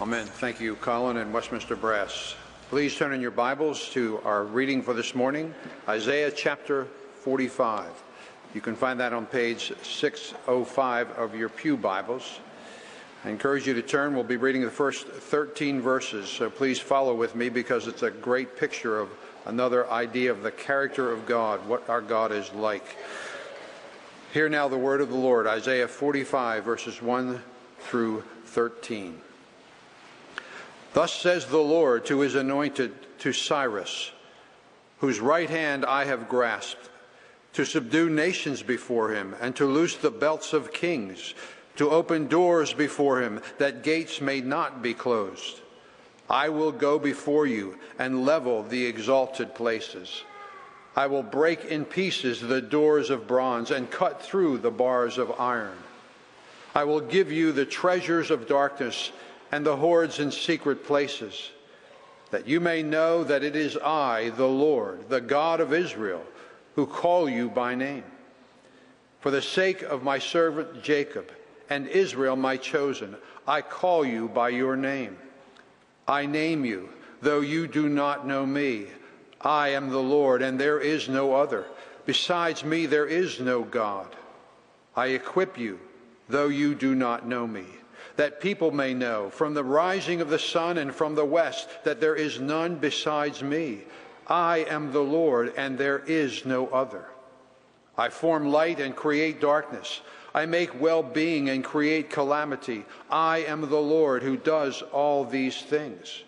Amen. Thank you, Colin and Westminster Brass. Please turn in your Bibles to our reading for this morning, Isaiah chapter 45. You can find that on page 605 of your Pew Bibles. I encourage you to turn. We'll be reading the first 13 verses, so please follow with me because it's a great picture of another idea of the character of God, what our God is like. Hear now the word of the Lord, Isaiah 45, verses 1 through 13. Thus says the Lord to his anointed, to Cyrus, whose right hand I have grasped, to subdue nations before him, and to loose the belts of kings, to open doors before him, that gates may not be closed. I will go before you and level the exalted places. I will break in pieces the doors of bronze and cut through the bars of iron. I will give you the treasures of darkness and the hordes in secret places, that you may know that it is I, the Lord, the God of Israel, who call you by name. For the sake of my servant Jacob and Israel, my chosen, I call you by your name. I name you, though you do not know me. I am the Lord, and there is no other. Besides me, there is no God. I equip you, though you do not know me that people may know from the rising of the sun and from the west that there is none besides me. I am the Lord, and there is no other. I form light and create darkness. I make well being and create calamity. I am the Lord who does all these things.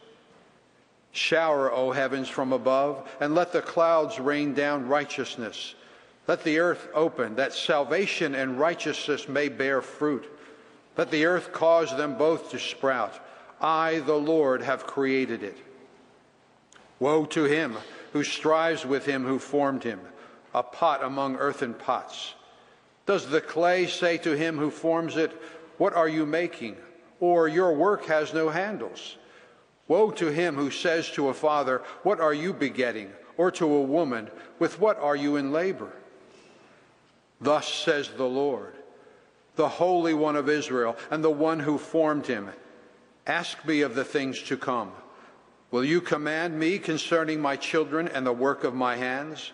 Shower, O heavens, from above, and let the clouds rain down righteousness. Let the earth open, that salvation and righteousness may bear fruit. Let the earth cause them both to sprout. I, the Lord, have created it. Woe to him who strives with him who formed him, a pot among earthen pots. Does the clay say to him who forms it, What are you making? Or your work has no handles? Woe to him who says to a father, What are you begetting? Or to a woman, With what are you in labor? Thus says the Lord the Holy One of Israel, and the one who formed him. Ask me of the things to come. Will you command me concerning my children and the work of my hands?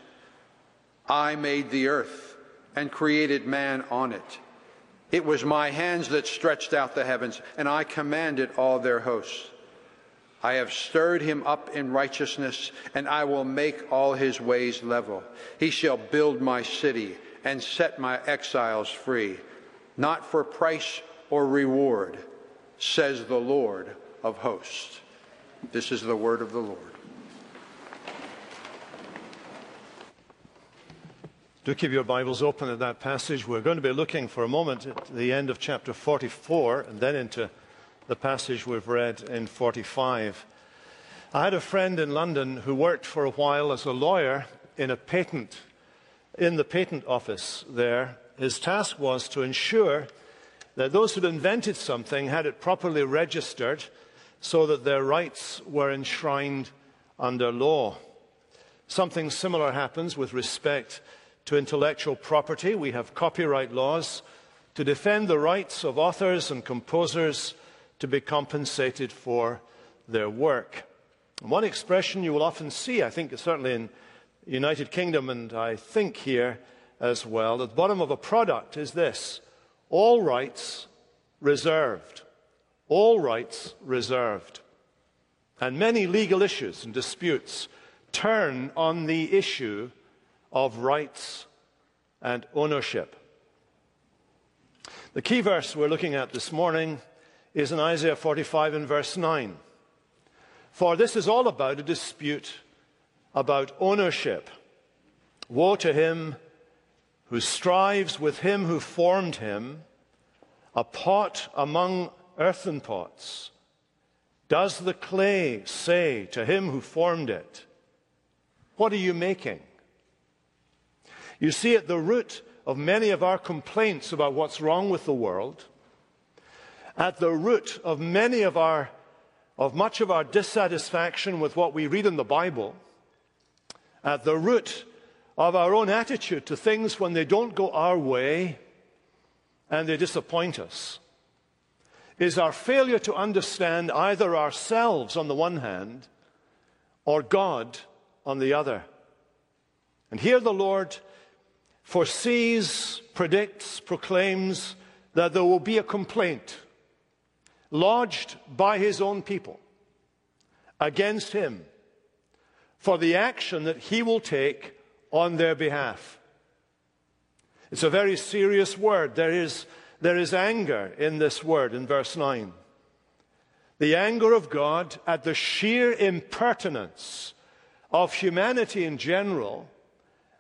I made the earth and created man on it. It was my hands that stretched out the heavens, and I commanded all their hosts. I have stirred him up in righteousness, and I will make all his ways level. He shall build my city and set my exiles free not for price or reward, says the Lord of hosts. This is the word of the Lord. Do keep your Bibles open at that passage. We're going to be looking for a moment at the end of chapter 44 and then into the passage we've read in 45. I had a friend in London who worked for a while as a lawyer in a patent, in the patent office there his task was to ensure that those who'd invented something had it properly registered so that their rights were enshrined under law. Something similar happens with respect to intellectual property. We have copyright laws to defend the rights of authors and composers to be compensated for their work. One expression you will often see, I think certainly in the United Kingdom and I think here, as well. At the bottom of a product is this all rights reserved. All rights reserved. And many legal issues and disputes turn on the issue of rights and ownership. The key verse we're looking at this morning is in Isaiah 45 and verse 9. For this is all about a dispute about ownership. Woe to him who strives with him who formed him, a pot among earthen pots. Does the clay say to him who formed it, What are you making? You see, at the root of many of our complaints about what's wrong with the world, at the root of many of our of much of our dissatisfaction with what we read in the Bible, at the root of our own attitude to things when they don't go our way and they disappoint us is our failure to understand either ourselves on the one hand or God on the other. And here the Lord foresees, predicts, proclaims that there will be a complaint lodged by his own people against him for the action that he will take on their behalf. It's a very serious word. There is, there is anger in this word in verse 9. The anger of God at the sheer impertinence of humanity in general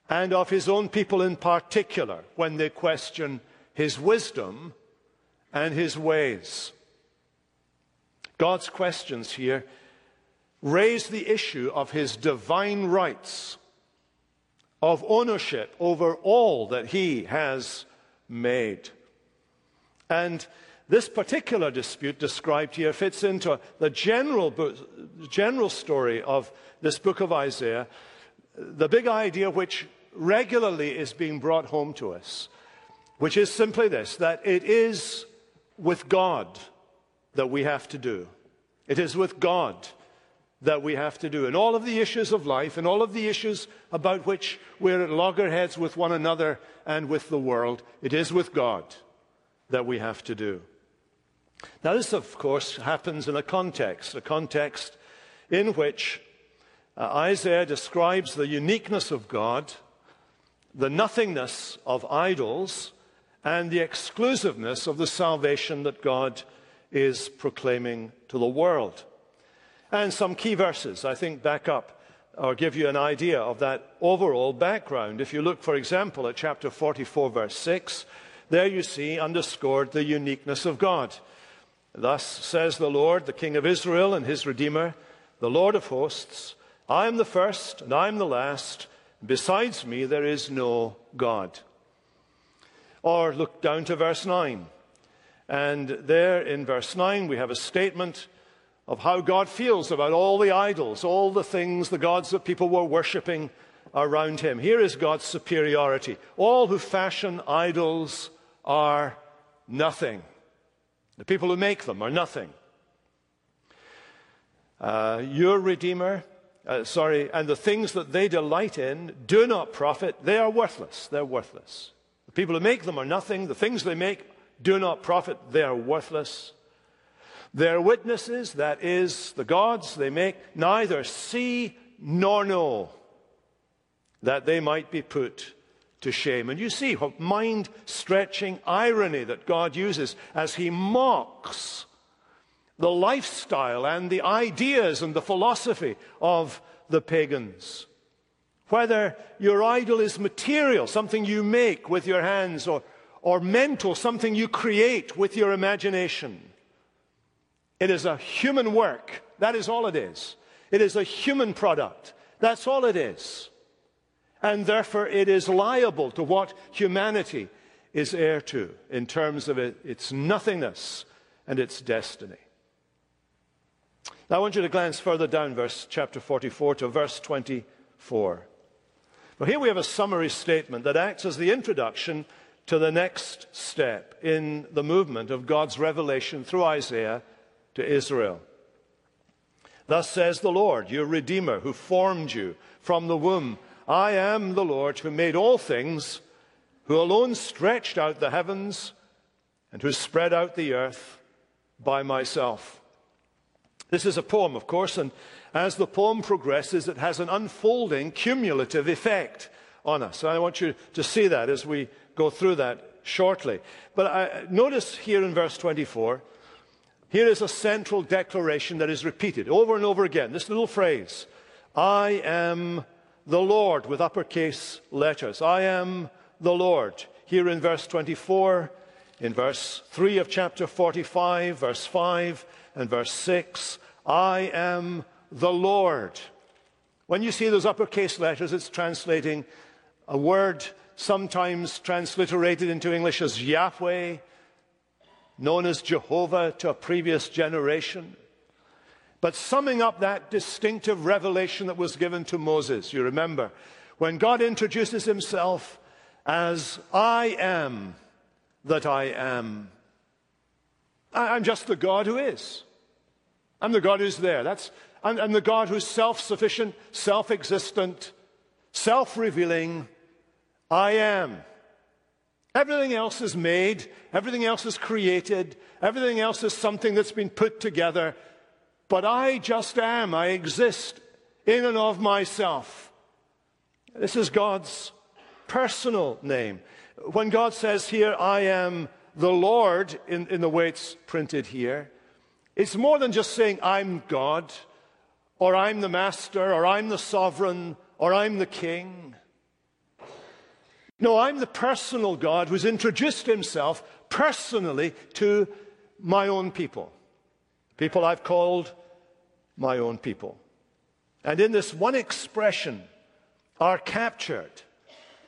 and of his own people in particular when they question his wisdom and his ways. God's questions here raise the issue of his divine rights, of ownership over all that he has made. And this particular dispute described here fits into the general, general story of this book of Isaiah, the big idea which regularly is being brought home to us, which is simply this that it is with God that we have to do. It is with God that we have to do. And all of the issues of life and all of the issues about which we're at loggerheads with one another and with the world, it is with God that we have to do. Now, this, of course, happens in a context, a context in which uh, Isaiah describes the uniqueness of God, the nothingness of idols, and the exclusiveness of the salvation that God is proclaiming to the world. And some key verses, I think, back up or give you an idea of that overall background. If you look, for example, at chapter 44, verse 6, there you see underscored the uniqueness of God. Thus says the Lord, the King of Israel and his Redeemer, the Lord of hosts, I am the first and I am the last. Besides me, there is no God. Or look down to verse 9. And there in verse 9, we have a statement of how God feels about all the idols, all the things, the gods that people were worshipping around him. Here is God's superiority. All who fashion idols are nothing. The people who make them are nothing. Uh, your Redeemer, uh, sorry, and the things that they delight in do not profit. They are worthless. They're worthless. The people who make them are nothing. The things they make do not profit, they are worthless. Their witnesses, that is, the gods they make, neither see nor know that they might be put to shame. And you see what mind stretching irony that God uses as he mocks the lifestyle and the ideas and the philosophy of the pagans. Whether your idol is material, something you make with your hands, or or mental, something you create with your imagination. It is a human work. That is all it is. It is a human product. That's all it is. And therefore, it is liable to what humanity is heir to in terms of its nothingness and its destiny. Now, I want you to glance further down, verse chapter 44 to verse 24. Well, here we have a summary statement that acts as the introduction to the next step in the movement of God's revelation through Isaiah to Israel. Thus says the Lord, your Redeemer, who formed you from the womb. I am the Lord who made all things, who alone stretched out the heavens, and who spread out the earth by myself. This is a poem, of course, and as the poem progresses, it has an unfolding cumulative effect on us. And I want you to see that as we go through that shortly. But I, notice here in verse 24, here is a central declaration that is repeated over and over again. This little phrase I am the Lord, with uppercase letters. I am the Lord. Here in verse 24, in verse 3 of chapter 45, verse 5, and verse 6, I am the Lord. When you see those uppercase letters, it's translating a word sometimes transliterated into English as Yahweh, known as Jehovah to a previous generation. But summing up that distinctive revelation that was given to Moses, you remember, when God introduces himself as I am that I am. I'm just the God who is. I'm the God who's there. That's, I'm, I'm the God who's self sufficient, self existent, self revealing. I am. Everything else is made, everything else is created, everything else is something that's been put together. But I just am. I exist in and of myself. This is God's personal name. When God says here, I am the Lord, in, in the way it's printed here, it's more than just saying, I'm God, or I'm the master, or I'm the sovereign, or I'm the king. No, I'm the personal God who's introduced himself personally to my own people. People I've called my own people. And in this one expression are captured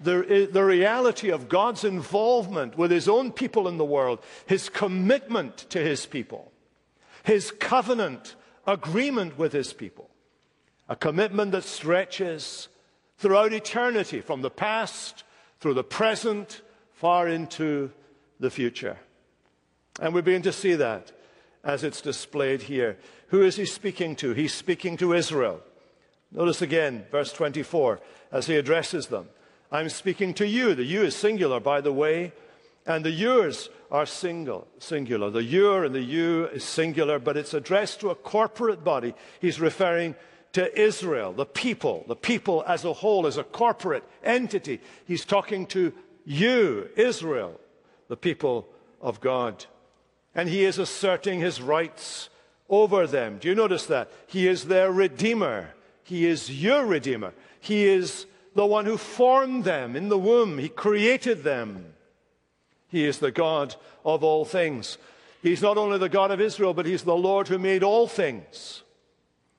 the, the reality of God's involvement with his own people in the world, his commitment to his people, his covenant agreement with his people, a commitment that stretches throughout eternity, from the past through the present, far into the future. And we begin to see that as it's displayed here. Who is he speaking to? He's speaking to Israel. Notice again, verse 24, as he addresses them. I'm speaking to you. The you is singular, by the way, and the yours are single, singular. The your and the you is singular, but it's addressed to a corporate body. He's referring to Israel, the people, the people as a whole, as a corporate entity. He's talking to you, Israel, the people of God. And he is asserting his rights over them. Do you notice that? He is their redeemer. He is your redeemer. He is the one who formed them in the womb. He created them. He is the God of all things. He's not only the God of Israel, but He's the Lord who made all things.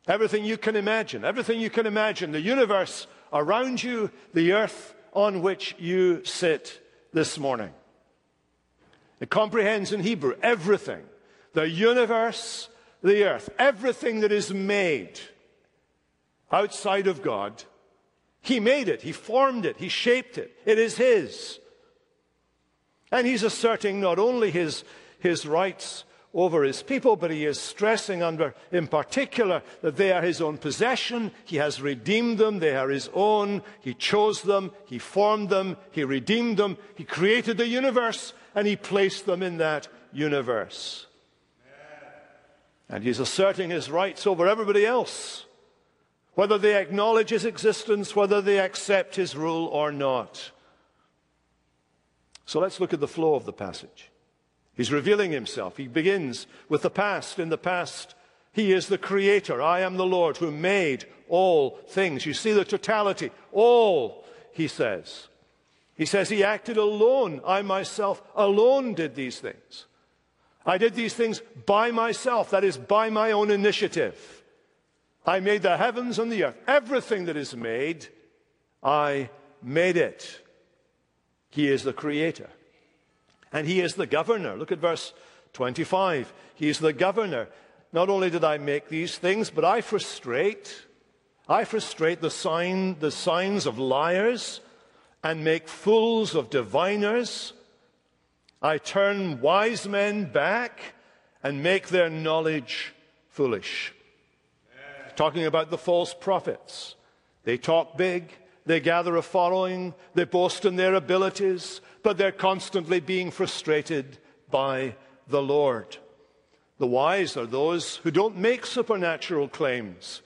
Everything you can imagine, everything you can imagine, the universe around you, the earth on which you sit this morning. It comprehends in Hebrew everything the universe, the earth, everything that is made outside of God he made it, He formed it, He shaped it. It is His. And He's asserting not only His, his rights over His people, but He is stressing under, in particular, that they are His own possession. He has redeemed them, they are His own. He chose them, He formed them, He redeemed them, He created the universe, and He placed them in that universe. And He's asserting His rights over everybody else whether they acknowledge his existence, whether they accept his rule or not. So let's look at the flow of the passage. He's revealing himself. He begins with the past. In the past, he is the creator. I am the Lord who made all things. You see the totality. All, he says. He says he acted alone. I myself alone did these things. I did these things by myself, that is, by my own initiative. I made the heavens and the earth. Everything that is made, I made it. He is the creator. And he is the governor. Look at verse 25. He is the governor. Not only did I make these things, but I frustrate, I frustrate the sign, the signs of liars and make fools of diviners. I turn wise men back and make their knowledge foolish talking about the false prophets. They talk big, they gather a following, they boast in their abilities, but they're constantly being frustrated by the Lord. The wise are those who don't make supernatural claims.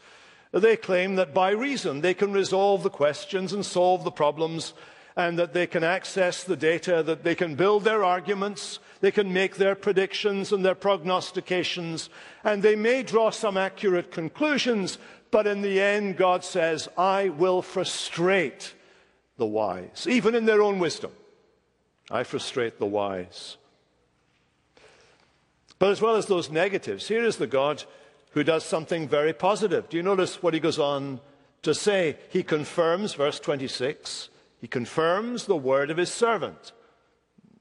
They claim that by reason they can resolve the questions and solve the problems, and that they can access the data, that they can build their arguments, they can make their predictions and their prognostications, and they may draw some accurate conclusions, but in the end, God says, I will frustrate the wise, even in their own wisdom. I frustrate the wise. But as well as those negatives, here is the God who does something very positive. Do you notice what he goes on to say? He confirms, verse 26, he confirms the word of his servant.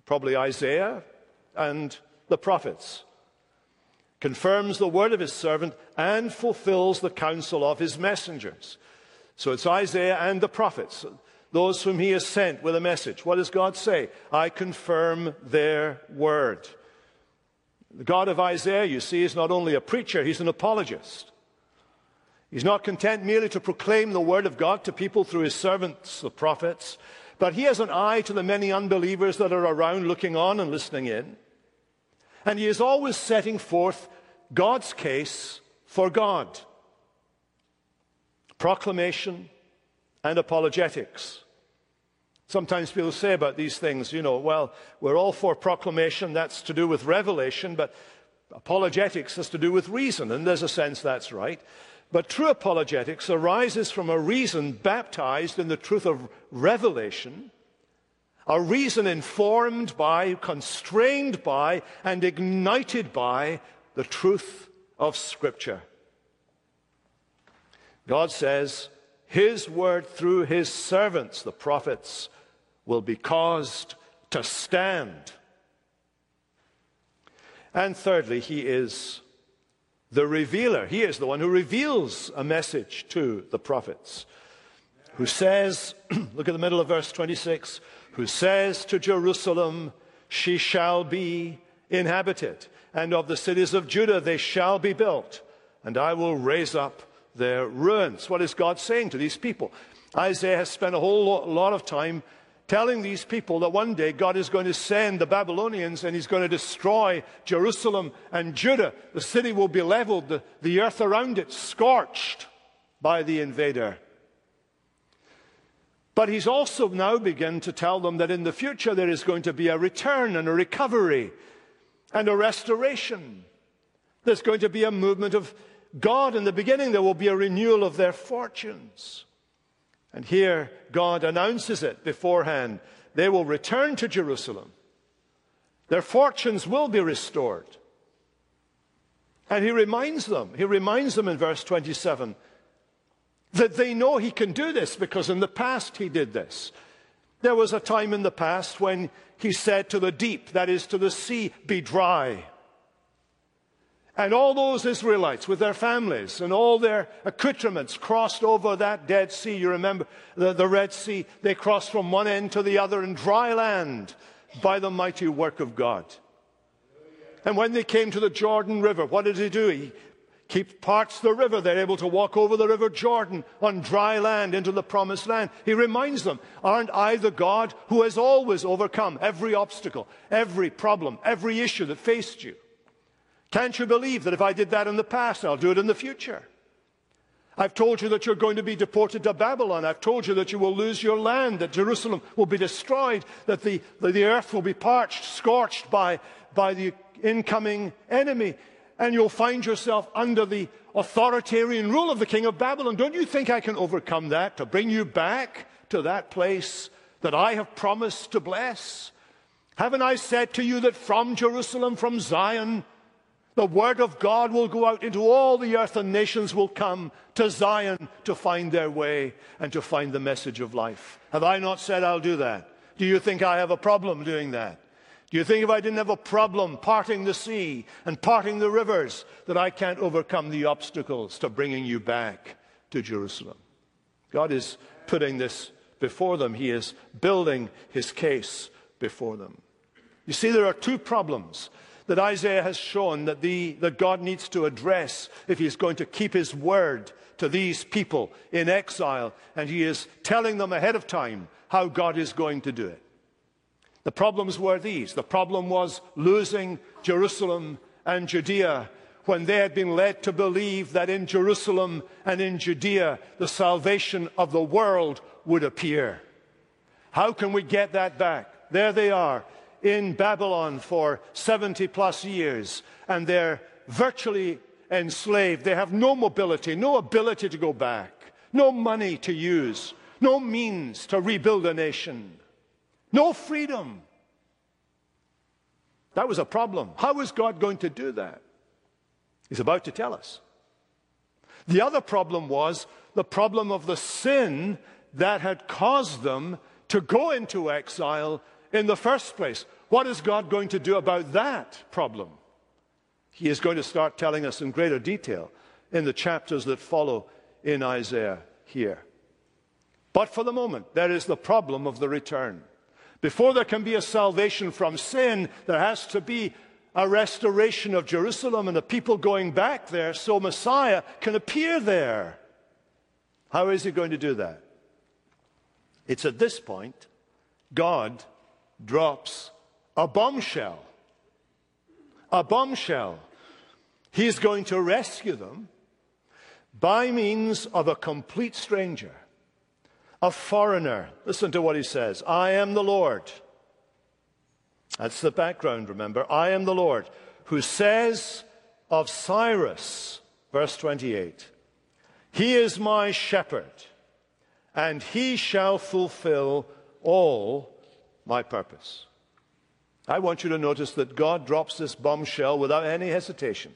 Probably Isaiah, and the prophets, confirms the word of his servant, and fulfills the counsel of his messengers. So it's Isaiah and the prophets, those whom he has sent with a message. What does God say? I confirm their word. The God of Isaiah, you see, is not only a preacher, he's an apologist. He's not content merely to proclaim the word of God to people through his servants, the prophets, but he has an eye to the many unbelievers that are around looking on and listening in. And he is always setting forth God's case for God. Proclamation and apologetics. Sometimes people say about these things, you know, well, we're all for proclamation, that's to do with revelation, but apologetics has to do with reason, and there's a sense that's right. But true apologetics arises from a reason baptized in the truth of revelation, a reason informed by, constrained by, and ignited by the truth of Scripture. God says, His word through His servants, the prophets, will be caused to stand. And thirdly, he is the revealer. He is the one who reveals a message to the prophets, who says, look at the middle of verse 26, who says to Jerusalem, She shall be inhabited, and of the cities of Judah they shall be built, and I will raise up their ruins. What is God saying to these people? Isaiah has spent a whole lot of time telling these people that one day God is going to send the Babylonians and he's going to destroy Jerusalem and Judah. The city will be leveled, the, the earth around it scorched by the invader. But he's also now begun to tell them that in the future there is going to be a return and a recovery and a restoration. There's going to be a movement of God. In the beginning, there will be a renewal of their fortunes. And here God announces it beforehand. They will return to Jerusalem. Their fortunes will be restored. And he reminds them, he reminds them in verse 27 that they know he can do this because in the past he did this. There was a time in the past when he said to the deep, that is to the sea, be dry. And all those Israelites with their families and all their accoutrements crossed over that Dead Sea. You remember the, the, Red Sea? They crossed from one end to the other in dry land by the mighty work of God. And when they came to the Jordan River, what did he do? He keeps parts of the river. They're able to walk over the river Jordan on dry land into the promised land. He reminds them, aren't I the God who has always overcome every obstacle, every problem, every issue that faced you? Can't you believe that if I did that in the past, I'll do it in the future? I've told you that you're going to be deported to Babylon. I've told you that you will lose your land, that Jerusalem will be destroyed, that the, the earth will be parched, scorched by, by the incoming enemy, and you'll find yourself under the authoritarian rule of the king of Babylon. Don't you think I can overcome that to bring you back to that place that I have promised to bless? Haven't I said to you that from Jerusalem, from Zion, the word of God will go out into all the earth and nations will come to Zion to find their way and to find the message of life. Have I not said I'll do that? Do you think I have a problem doing that? Do you think if I didn't have a problem parting the sea and parting the rivers that I can't overcome the obstacles to bringing you back to Jerusalem? God is putting this before them. He is building his case before them. You see, there are two problems that Isaiah has shown that, the, that God needs to address if he's going to keep his word to these people in exile. And he is telling them ahead of time how God is going to do it. The problems were these. The problem was losing Jerusalem and Judea when they had been led to believe that in Jerusalem and in Judea the salvation of the world would appear. How can we get that back? There they are in Babylon for 70 plus years, and they're virtually enslaved. They have no mobility, no ability to go back, no money to use, no means to rebuild a nation, no freedom. That was a problem. How is God going to do that? He's about to tell us. The other problem was the problem of the sin that had caused them to go into exile in the first place. What is God going to do about that problem? He is going to start telling us in greater detail in the chapters that follow in Isaiah here. But for the moment, there is the problem of the return. Before there can be a salvation from sin, there has to be a restoration of Jerusalem and the people going back there so Messiah can appear there. How is he going to do that? It's at this point God drops a bombshell. A bombshell. He's going to rescue them by means of a complete stranger, a foreigner. Listen to what he says I am the Lord. That's the background, remember. I am the Lord who says of Cyrus, verse 28, He is my shepherd, and he shall fulfill all my purpose. I want you to notice that God drops this bombshell without any hesitation.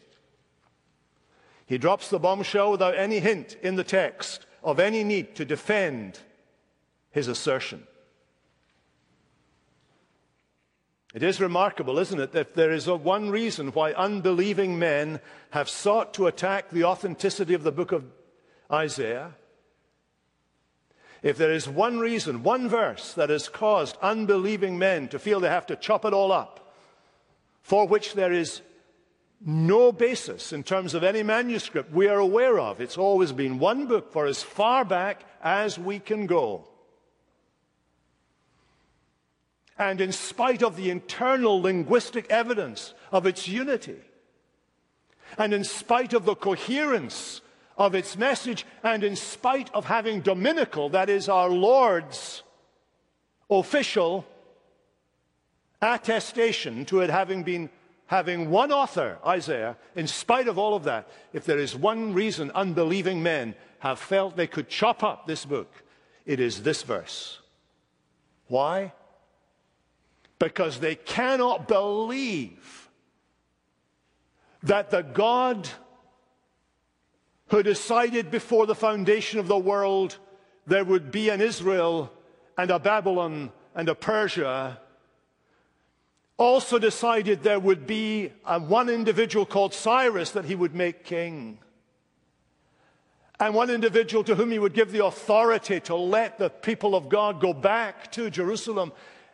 He drops the bombshell without any hint in the text of any need to defend his assertion. It is remarkable, isn't it, that there is one reason why unbelieving men have sought to attack the authenticity of the book of Isaiah. If there is one reason, one verse that has caused unbelieving men to feel they have to chop it all up, for which there is no basis in terms of any manuscript we are aware of, it's always been one book for as far back as we can go. and in spite of the internal linguistic evidence of its unity, and in spite of the coherence of its message, and in spite of having dominical, that is, our Lord's official attestation to it having been having one author, Isaiah, in spite of all of that, if there is one reason unbelieving men have felt they could chop up this book, it is this verse. Why? because they cannot believe that the God who decided before the foundation of the world there would be an Israel and a Babylon and a Persia also decided there would be a, one individual called Cyrus that he would make king. And one individual to whom he would give the authority to let the people of God go back to Jerusalem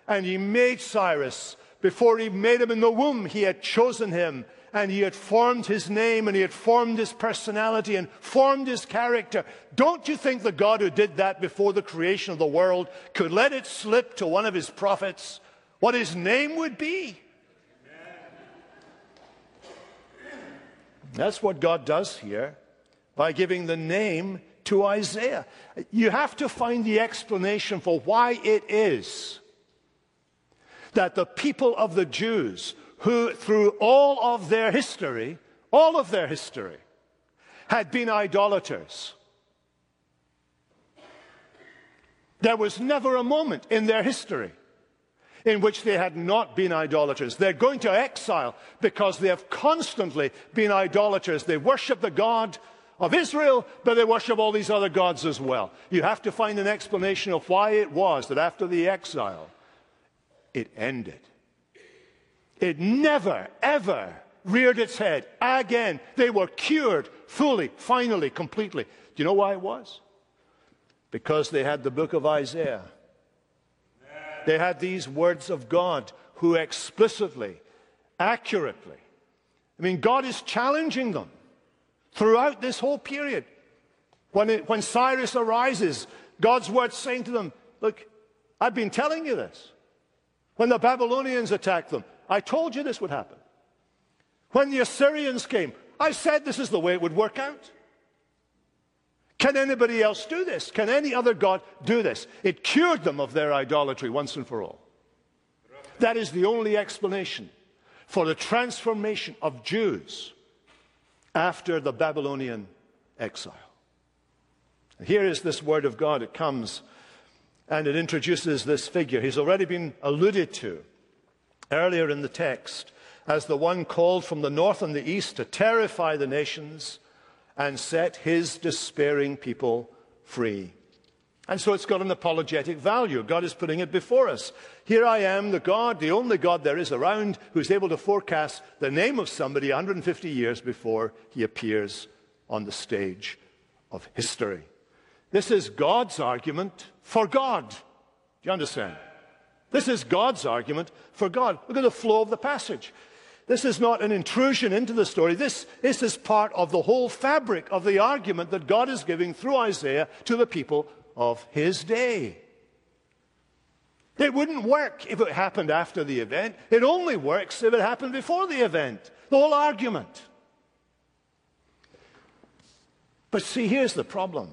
and he made Cyrus. Before he made him in the womb, he had chosen him and he had formed his name and he had formed his personality and formed his character. Don't you think the God who did that before the creation of the world could let it slip to one of his prophets what his name would be? That's what God does here by giving the name to Isaiah. You have to find the explanation for why it is that the people of the Jews, who through all of their history, all of their history, had been idolaters. There was never a moment in their history in which they had not been idolaters. They're going to exile because they have constantly been idolaters. They worship the God of Israel, but they worship all these other gods as well. You have to find an explanation of why it was that after the exile, it ended. It never, ever reared its head again. They were cured fully, finally, completely. Do you know why it was? Because they had the book of Isaiah. They had these words of God who explicitly, accurately, I mean, God is challenging them throughout this whole period. When, it, when Cyrus arises, God's word saying to them, Look, I've been telling you this. When the Babylonians attacked them, I told you this would happen. When the Assyrians came, I said this is the way it would work out. Can anybody else do this? Can any other God do this? It cured them of their idolatry once and for all. That is the only explanation for the transformation of Jews after the Babylonian exile. Here is this word of God. It comes and it introduces this figure. He's already been alluded to earlier in the text as the one called from the north and the east to terrify the nations and set his despairing people free. And so it's got an apologetic value. God is putting it before us. Here I am, the God, the only God there is around, who's able to forecast the name of somebody 150 years before he appears on the stage of history. This is God's argument for God. Do you understand? This is God's argument for God. Look at the flow of the passage. This is not an intrusion into the story. This, this is part of the whole fabric of the argument that God is giving through Isaiah to the people of his day. It wouldn't work if it happened after the event. It only works if it happened before the event. The whole argument. But see, here's the problem.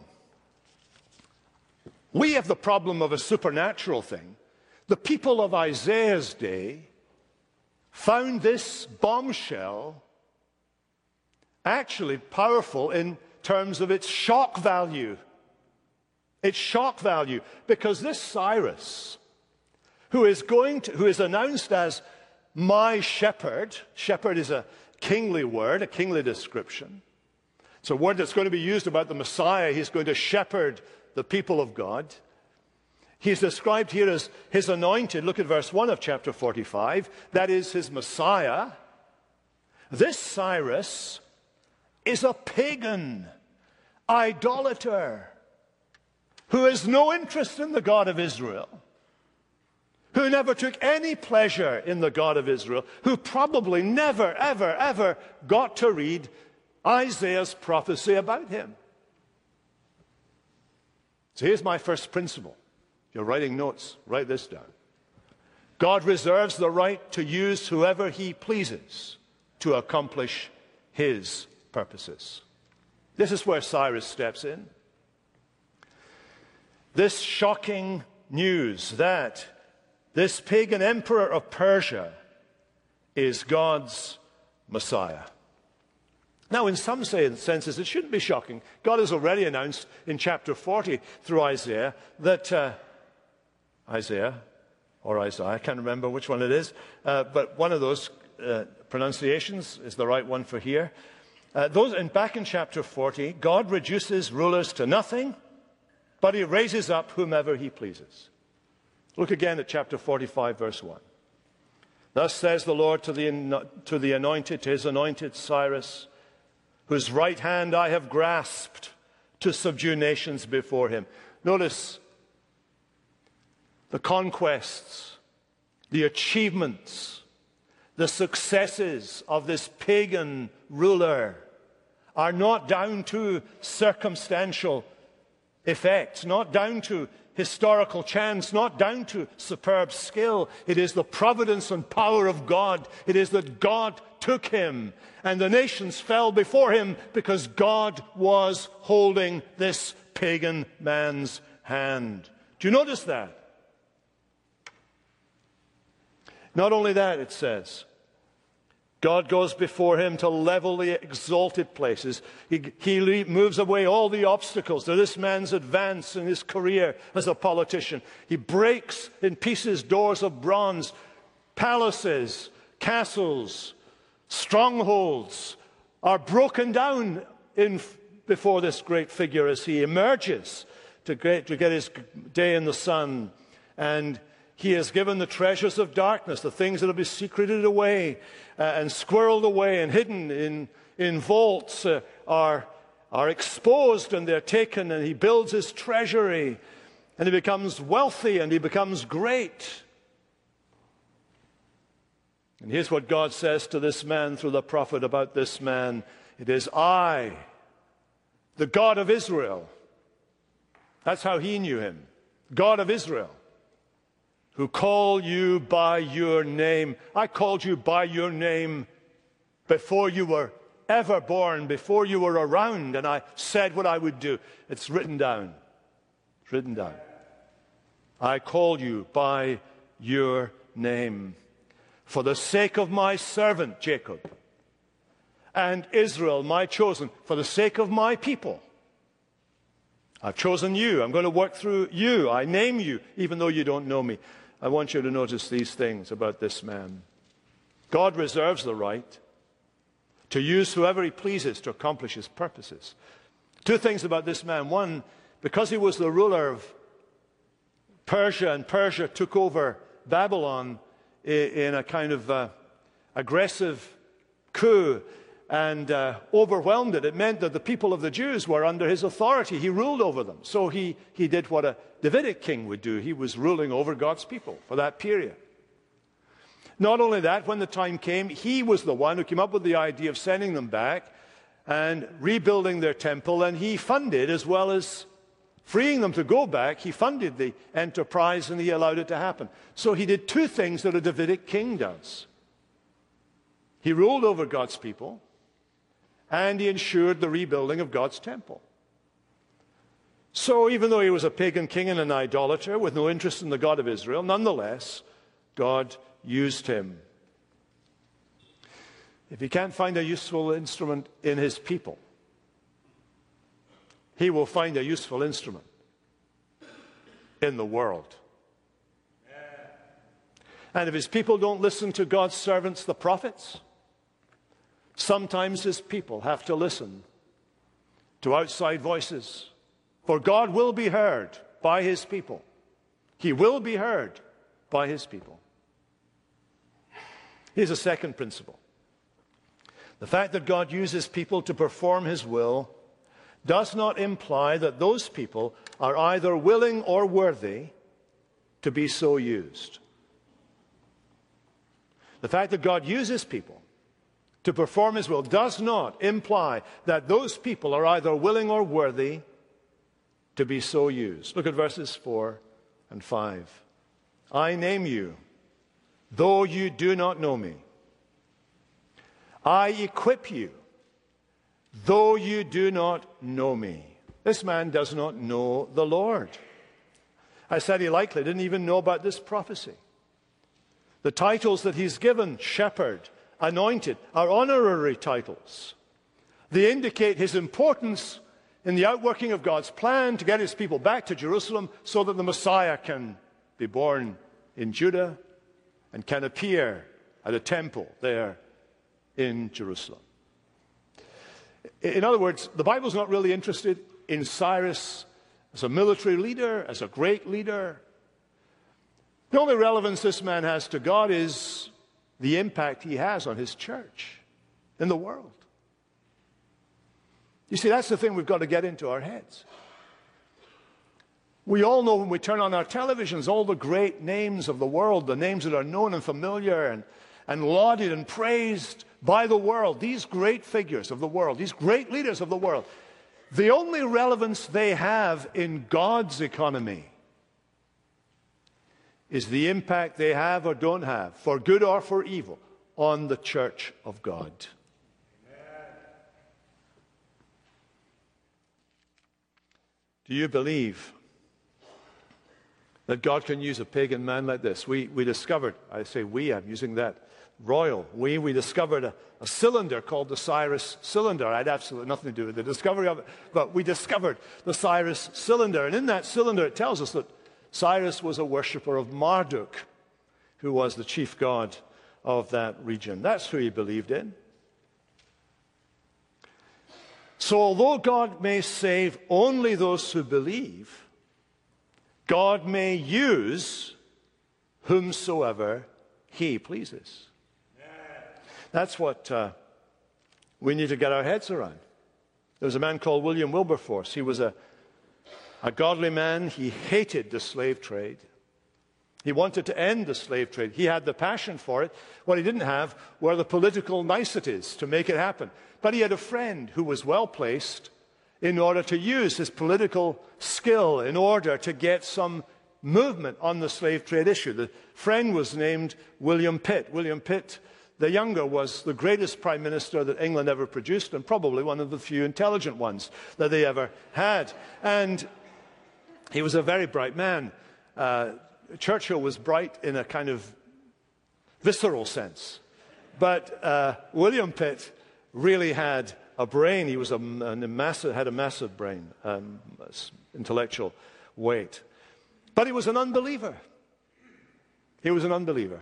We have the problem of a supernatural thing. The people of Isaiah's day found this bombshell actually powerful in terms of its shock value. Its shock value. Because this Cyrus, who is going to, who is announced as my shepherd, shepherd is a kingly word, a kingly description. It's a word that's going to be used about the Messiah. He's going to shepherd the people of God. He's described here as his anointed. Look at verse 1 of chapter 45. That is his Messiah. This Cyrus is a pagan, idolater, who has no interest in the God of Israel, who never took any pleasure in the God of Israel, who probably never, ever, ever got to read Isaiah's prophecy about him. So here's my first principle you're writing notes, write this down. God reserves the right to use whoever he pleases to accomplish his purposes. This is where Cyrus steps in. This shocking news that this pagan emperor of Persia is God's Messiah. Now, in some senses, it shouldn't be shocking. God has already announced in chapter 40 through Isaiah that uh, Isaiah or Isaiah, I can't remember which one it is, uh, but one of those uh, pronunciations is the right one for here. Uh, those, and back in chapter 40, God reduces rulers to nothing, but he raises up whomever he pleases. Look again at chapter 45, verse 1. Thus says the Lord to the, to the anointed, to his anointed Cyrus, whose right hand I have grasped to subdue nations before him. Notice the conquests, the achievements, the successes of this pagan ruler are not down to circumstantial effects, not down to historical chance, not down to superb skill. It is the providence and power of God. It is that God took him and the nations fell before him because God was holding this pagan man's hand. Do you notice that? Not only that, it says, God goes before him to level the exalted places. He, he, moves away all the obstacles to this man's advance in his career as a politician. He breaks in pieces doors of bronze, palaces, castles, strongholds are broken down in, before this great figure as he emerges to get, to get his day in the sun. And he has given the treasures of darkness, the things that have been secreted away uh, and squirreled away and hidden in, in vaults, uh, are, are exposed and they're taken, and he builds his treasury and he becomes wealthy and he becomes great. And here's what God says to this man through the prophet about this man It is I, the God of Israel. That's how he knew him. God of Israel who call you by your name. I called you by your name before you were ever born, before you were around, and I said what I would do. It's written down. It's written down. I call you by your name for the sake of my servant Jacob and Israel, my chosen, for the sake of my people. I've chosen you. I'm going to work through you. I name you, even though you don't know me. I want you to notice these things about this man. God reserves the right to use whoever he pleases to accomplish his purposes. Two things about this man. One, because he was the ruler of Persia and Persia took over Babylon in a kind of uh, aggressive coup and uh, overwhelmed it. It meant that the people of the Jews were under his authority. He ruled over them. So he, he did what a Davidic king would do. He was ruling over God's people for that period. Not only that, when the time came, he was the one who came up with the idea of sending them back and rebuilding their temple, and he funded, as well as freeing them to go back, he funded the enterprise and he allowed it to happen. So he did two things that a Davidic king does he ruled over God's people, and he ensured the rebuilding of God's temple. So, even though he was a pagan king and an idolater with no interest in the God of Israel, nonetheless, God used him. If he can't find a useful instrument in his people, he will find a useful instrument in the world. And if his people don't listen to God's servants, the prophets, sometimes his people have to listen to outside voices. For God will be heard by his people. He will be heard by his people. Here's a second principle the fact that God uses people to perform his will does not imply that those people are either willing or worthy to be so used. The fact that God uses people to perform his will does not imply that those people are either willing or worthy to be so used. Look at verses 4 and 5. I name you though you do not know me. I equip you, though you do not know me. This man does not know the Lord. I said he likely didn't even know about this prophecy. The titles that he's given, shepherd, anointed, are honorary titles. They indicate his importance in the outworking of God's plan to get his people back to Jerusalem so that the Messiah can be born in Judah and can appear at a temple there in Jerusalem. In other words, the Bible's not really interested in Cyrus as a military leader, as a great leader. The only relevance this man has to God is the impact he has on his church in the world. You see, that's the thing we've got to get into our heads. We all know when we turn on our televisions all the great names of the world, the names that are known and familiar and, and lauded and praised by the world, these great figures of the world, these great leaders of the world. The only relevance they have in God's economy is the impact they have or don't have, for good or for evil, on the church of God. Do you believe that God can use a pagan man like this. We, we discovered, I say we, I'm using that royal, we, we discovered a, a cylinder called the Cyrus cylinder. I had absolutely nothing to do with the discovery of it, but we discovered the Cyrus cylinder. And in that cylinder, it tells us that Cyrus was a worshiper of Marduk, who was the chief god of that region. That's who he believed in. So, although God may save only those who believe, God may use whomsoever he pleases. That's what uh, we need to get our heads around. There was a man called William Wilberforce. He was a, a godly man. He hated the slave trade. He wanted to end the slave trade. He had the passion for it. What he didn't have were the political niceties to make it happen. But he had a friend who was well placed in order to use his political skill in order to get some movement on the slave trade issue. The friend was named William Pitt. William Pitt, the younger, was the greatest prime minister that England ever produced and probably one of the few intelligent ones that they ever had. And he was a very bright man. Uh, Churchill was bright in a kind of visceral sense. But uh, William Pitt really had a brain. He was a, a massive, had a massive brain, um, intellectual weight. But he was an unbeliever. He was an unbeliever.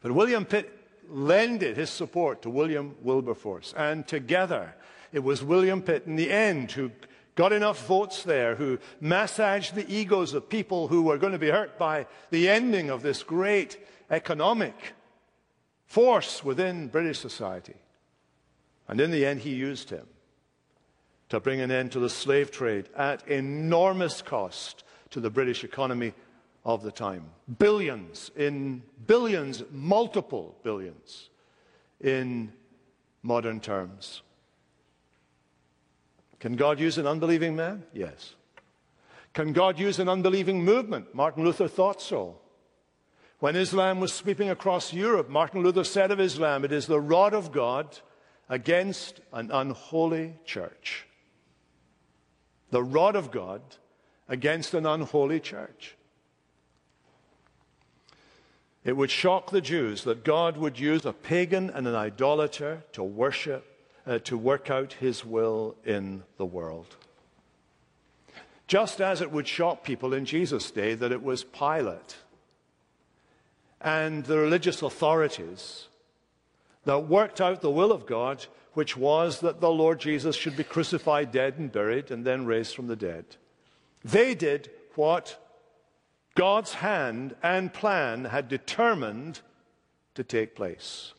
But William Pitt lended his support to William Wilberforce. And together, it was William Pitt in the end who got enough votes there, who massaged the egos of people who were going to be hurt by the ending of this great economic force within British society. And in the end, he used him to bring an end to the slave trade at enormous cost to the British economy of the time. Billions, in billions, multiple billions in modern terms. Can God use an unbelieving man? Yes. Can God use an unbelieving movement? Martin Luther thought so. When Islam was sweeping across Europe, Martin Luther said of Islam, it is the rod of God against an unholy church. The rod of God against an unholy church. It would shock the Jews that God would use a pagan and an idolater to worship, uh, to work out his will in the world. Just as it would shock people in Jesus' day that it was Pilate and the religious authorities that worked out the will of God, which was that the Lord Jesus should be crucified, dead, and buried, and then raised from the dead. They did what God's hand and plan had determined to take place.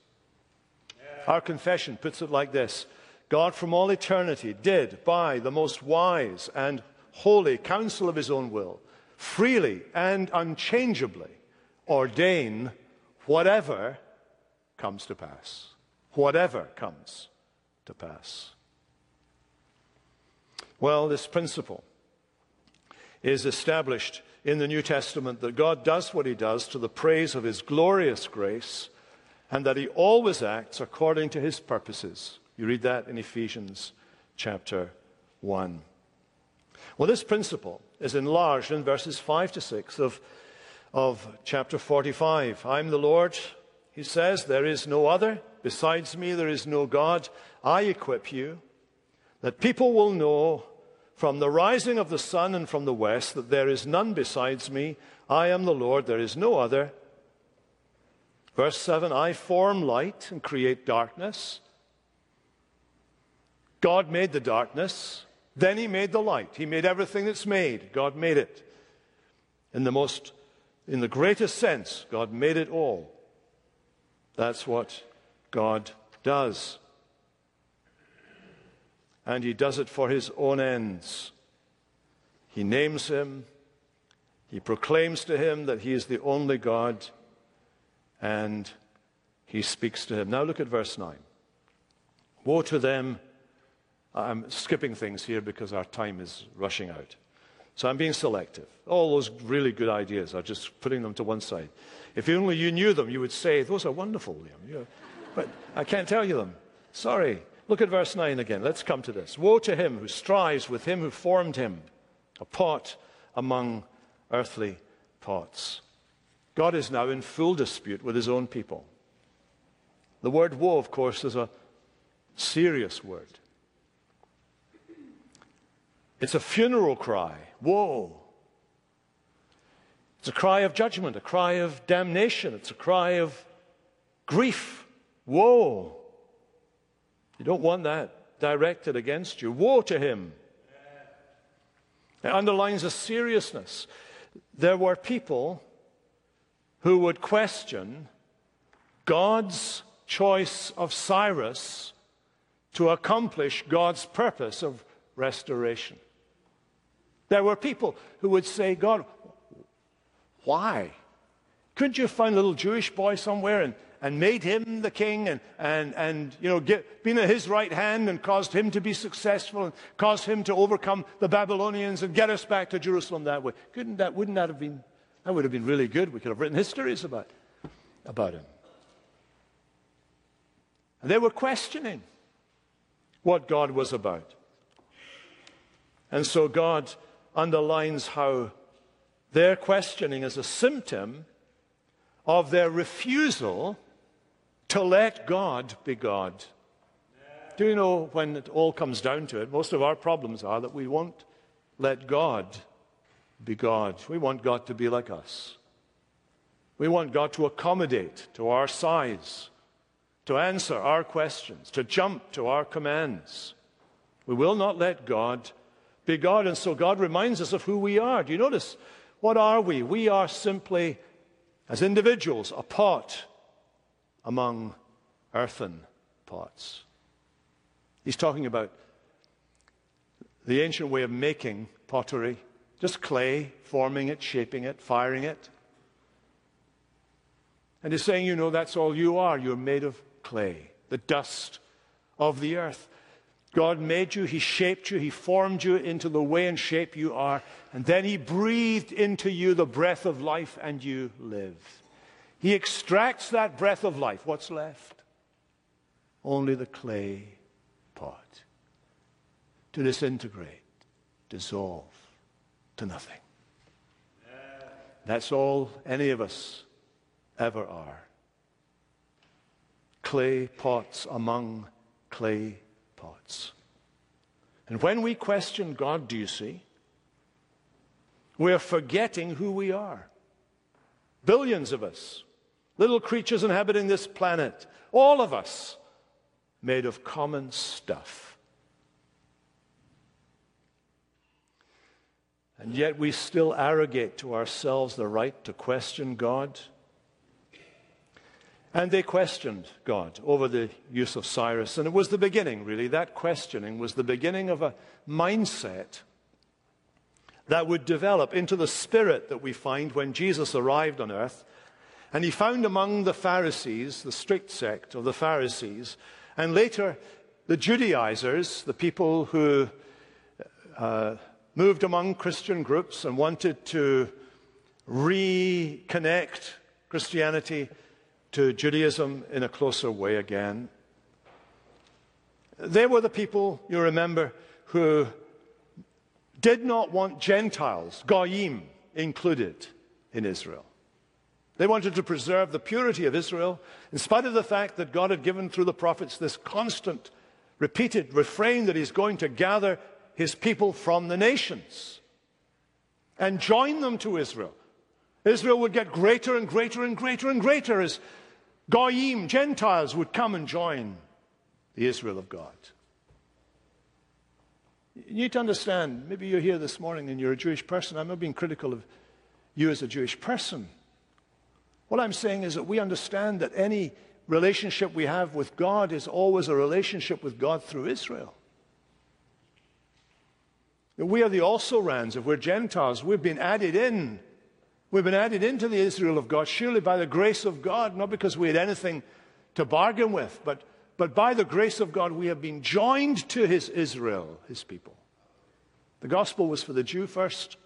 Our confession puts it like this God from all eternity did, by the most wise and holy counsel of his own will, freely and unchangeably ordain whatever comes to pass. Whatever comes to pass. Well, this principle is established in the New Testament that God does what he does to the praise of his glorious grace and that he always acts according to his purposes. You read that in Ephesians chapter 1. Well, this principle is enlarged in verses 5 to 6 of, of chapter 45. I'm the Lord, he says, there is no other. Besides me, there is no God. I equip you that people will know from the rising of the sun and from the west that there is none besides me. I am the Lord, there is no other. Verse 7 I form light and create darkness. God made the darkness, then He made the light. He made everything that's made. God made it. In the most, in the greatest sense, God made it all. That's what God does and he does it for his own ends. He names him, he proclaims to him that he is the only God, and he speaks to him. Now look at verse 9. Woe to them. I'm skipping things here because our time is rushing out. So I'm being selective. All those really good ideas are just putting them to one side. If only you knew them, you would say, Those are wonderful, Liam. But I can't tell you them. Sorry. Look at verse 9 again. Let's come to this. Woe to him who strives with him who formed him, a pot among earthly pots. God is now in full dispute with his own people. The word woe, of course, is a serious word. It's a funeral cry. Woe. It's a cry of judgment, a cry of damnation. It's a cry of grief. Woe. You don't want that directed against you. Woe to him. It underlines a seriousness. There were people who would question God's choice of Cyrus to accomplish God's purpose of restoration. There were people who would say, God, why? Couldn't you find a little Jewish boy somewhere and, and made him the king and, and, and you know, get, been at his right hand and caused him to be successful and caused him to overcome the Babylonians and get us back to Jerusalem that way. Couldn't that, wouldn't that have been, that would have been really good. We could have written histories about, about him. And they were questioning what God was about. And so God underlines how their questioning is a symptom of their refusal to let God be God. Do you know when it all comes down to it, most of our problems are that we won't let God be God. We want God to be like us. We want God to accommodate to our size, to answer our questions, to jump to our commands. We will not let God be God. And so God reminds us of who we are. Do you notice? What are we? We are simply, as individuals, a pot among earthen pots. He's talking about the ancient way of making pottery. Just clay, forming it, shaping it, firing it. And he's saying, you know, that's all you are. You're made of clay, the dust of the earth. God made you, He shaped you, He formed you into the way and shape you are, and then He breathed into you the breath of life, and you live. He extracts that breath of life. What's left? Only the clay pot to disintegrate, dissolve to nothing. That's all any of us ever are. Clay pots among clay pots. And when we question God, do you see? We're forgetting who we are. Billions of us, little creatures inhabiting this planet, all of us made of common stuff. And yet we still arrogate to ourselves the right to question God and they questioned God over the use of Cyrus. And it was the beginning, really. That questioning was the beginning of a mindset that would develop into the spirit that we find when Jesus arrived on earth. And he found among the Pharisees, the strict sect of the Pharisees, and later the Judaizers, the people who uh, moved among Christian groups and wanted to reconnect Christianity to Judaism in a closer way again. They were the people, you remember, who did not want Gentiles, Goyim, included in Israel. They wanted to preserve the purity of Israel, in spite of the fact that God had given through the prophets this constant, repeated refrain that He's going to gather His people from the nations and join them to Israel. Israel would get greater and greater and greater and greater as Goyim, Gentiles, would come and join the Israel of God. You need to understand, maybe you're here this morning and you're a Jewish person. I'm not being critical of you as a Jewish person. What I'm saying is that we understand that any relationship we have with God is always a relationship with God through Israel. We are the also rans. If we're Gentiles, we've been added in We've been added into the Israel of God, surely by the grace of God, not because we had anything to bargain with, but, but by the grace of God, we have been joined to his Israel, his people. The gospel was for the Jew first,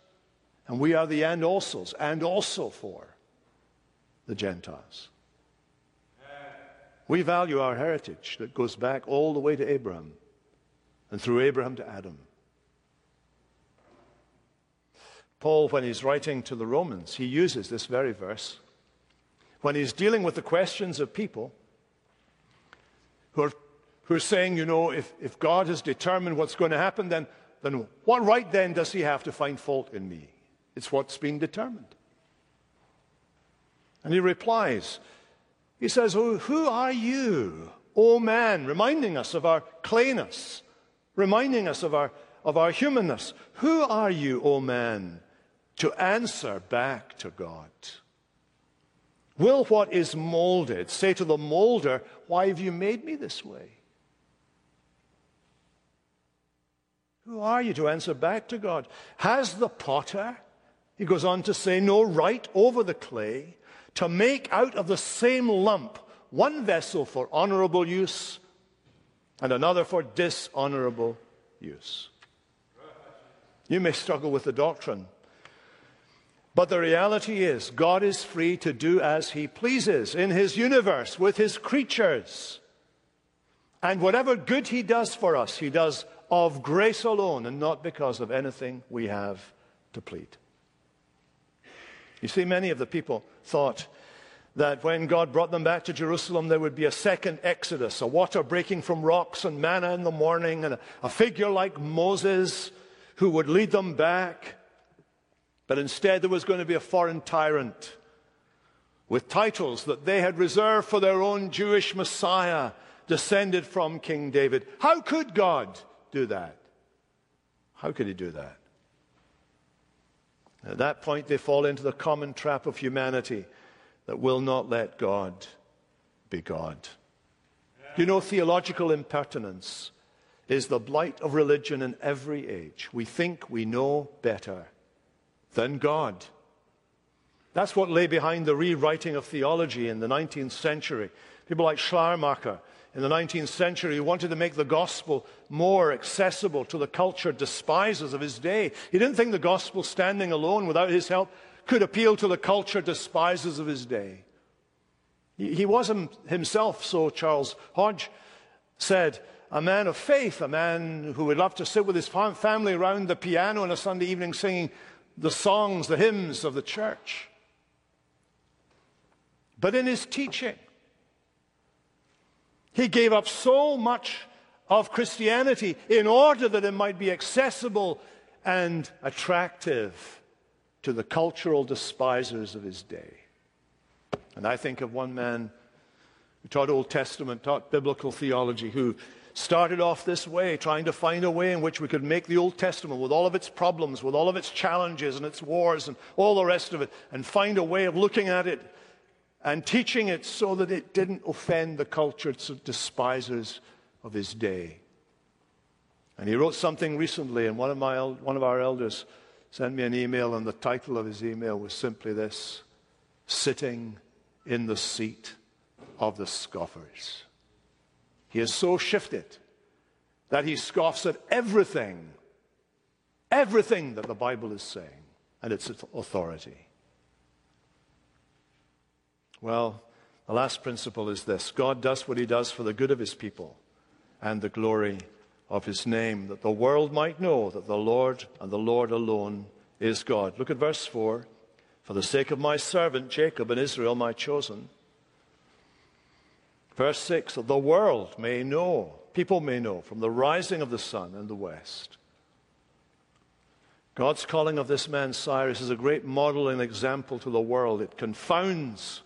and we are the and alsos, and also for the Gentiles. We value our heritage that goes back all the way to Abraham, and through Abraham to Adam. Paul, when he's writing to the Romans, he uses this very verse. When he's dealing with the questions of people who are, who are saying, you know, if, if God has determined what's going to happen, then, then what right then does he have to find fault in me? It's what's been determined. And he replies, he says, oh, Who are you, O man? Reminding us of our clayness, reminding us of our, of our humanness. Who are you, O man? To answer back to God. Will what is molded say to the molder, Why have you made me this way? Who are you to answer back to God? Has the potter, he goes on to say, no right over the clay to make out of the same lump one vessel for honorable use and another for dishonorable use? You may struggle with the doctrine but the reality is, God is free to do as He pleases in His universe with His creatures. And whatever good He does for us, He does of grace alone and not because of anything we have to plead. You see, many of the people thought that when God brought them back to Jerusalem, there would be a second Exodus, a water breaking from rocks and manna in the morning, and a figure like Moses who would lead them back. But instead, there was going to be a foreign tyrant with titles that they had reserved for their own Jewish Messiah, descended from King David. How could God do that? How could he do that? At that point, they fall into the common trap of humanity that will not let God be God. You know, theological impertinence is the blight of religion in every age. We think we know better than God. That's what lay behind the rewriting of theology in the 19th century. People like Schleiermacher in the 19th century wanted to make the gospel more accessible to the cultured despisers of his day. He didn't think the gospel standing alone without his help could appeal to the cultured despisers of his day. He was himself, so Charles Hodge said, a man of faith, a man who would love to sit with his family around the piano on a Sunday evening singing the songs, the hymns of the church. But in his teaching, he gave up so much of Christianity in order that it might be accessible and attractive to the cultural despisers of his day. And I think of one man who taught Old Testament, taught biblical theology, who started off this way, trying to find a way in which we could make the Old Testament, with all of its problems, with all of its challenges and its wars and all the rest of it, and find a way of looking at it and teaching it so that it didn't offend the cultured despisers of his day. And he wrote something recently, and one of, my, one of our elders sent me an email, and the title of his email was simply this Sitting in the seat of the scoffers. He is so shifted that he scoffs at everything, everything that the Bible is saying and its authority. Well, the last principle is this God does what he does for the good of his people and the glory of his name, that the world might know that the Lord and the Lord alone is God. Look at verse 4. For the sake of my servant Jacob and Israel, my chosen. Verse 6 the world may know, people may know, from the rising of the sun in the west. God's calling of this man Cyrus is a great model and example to the world. It confounds,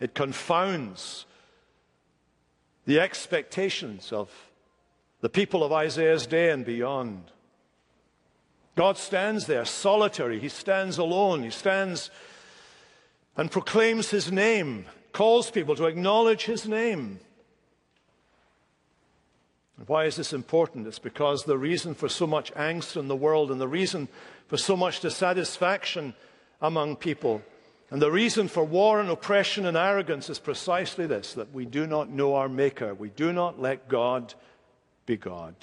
it confounds the expectations of the people of Isaiah's day and beyond. God stands there solitary. He stands alone. He stands and proclaims his name, calls people to acknowledge his name. And why is this important? It's because the reason for so much angst in the world and the reason for so much dissatisfaction among people and the reason for war and oppression and arrogance is precisely this that we do not know our Maker. We do not let God be God.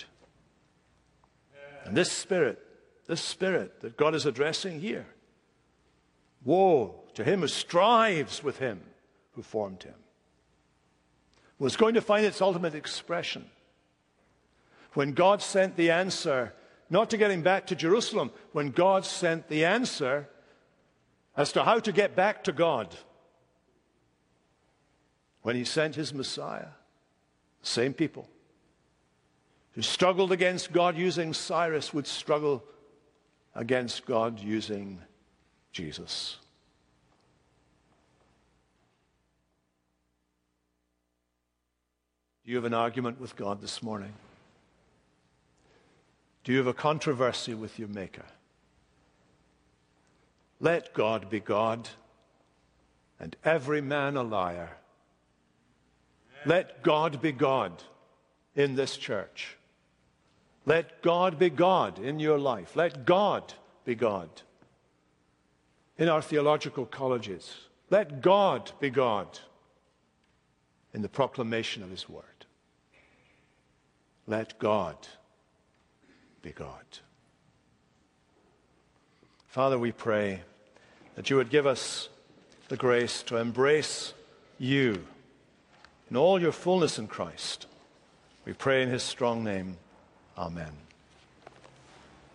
And this spirit this spirit that God is addressing here. Woe to him who strives with him who formed him. Was going to find its ultimate expression when God sent the answer, not to get him back to Jerusalem, when God sent the answer as to how to get back to God. When he sent his Messiah, the same people who struggled against God using Cyrus would struggle against God using Jesus. Do you have an argument with God this morning? Do you have a controversy with your Maker? Let God be God and every man a liar. Let God be God in this church. Let God be God in your life. Let God be God. In our theological colleges, let God be God in the proclamation of His Word. Let God be God. Father, we pray that you would give us the grace to embrace you in all your fullness in Christ. We pray in His strong name. Amen.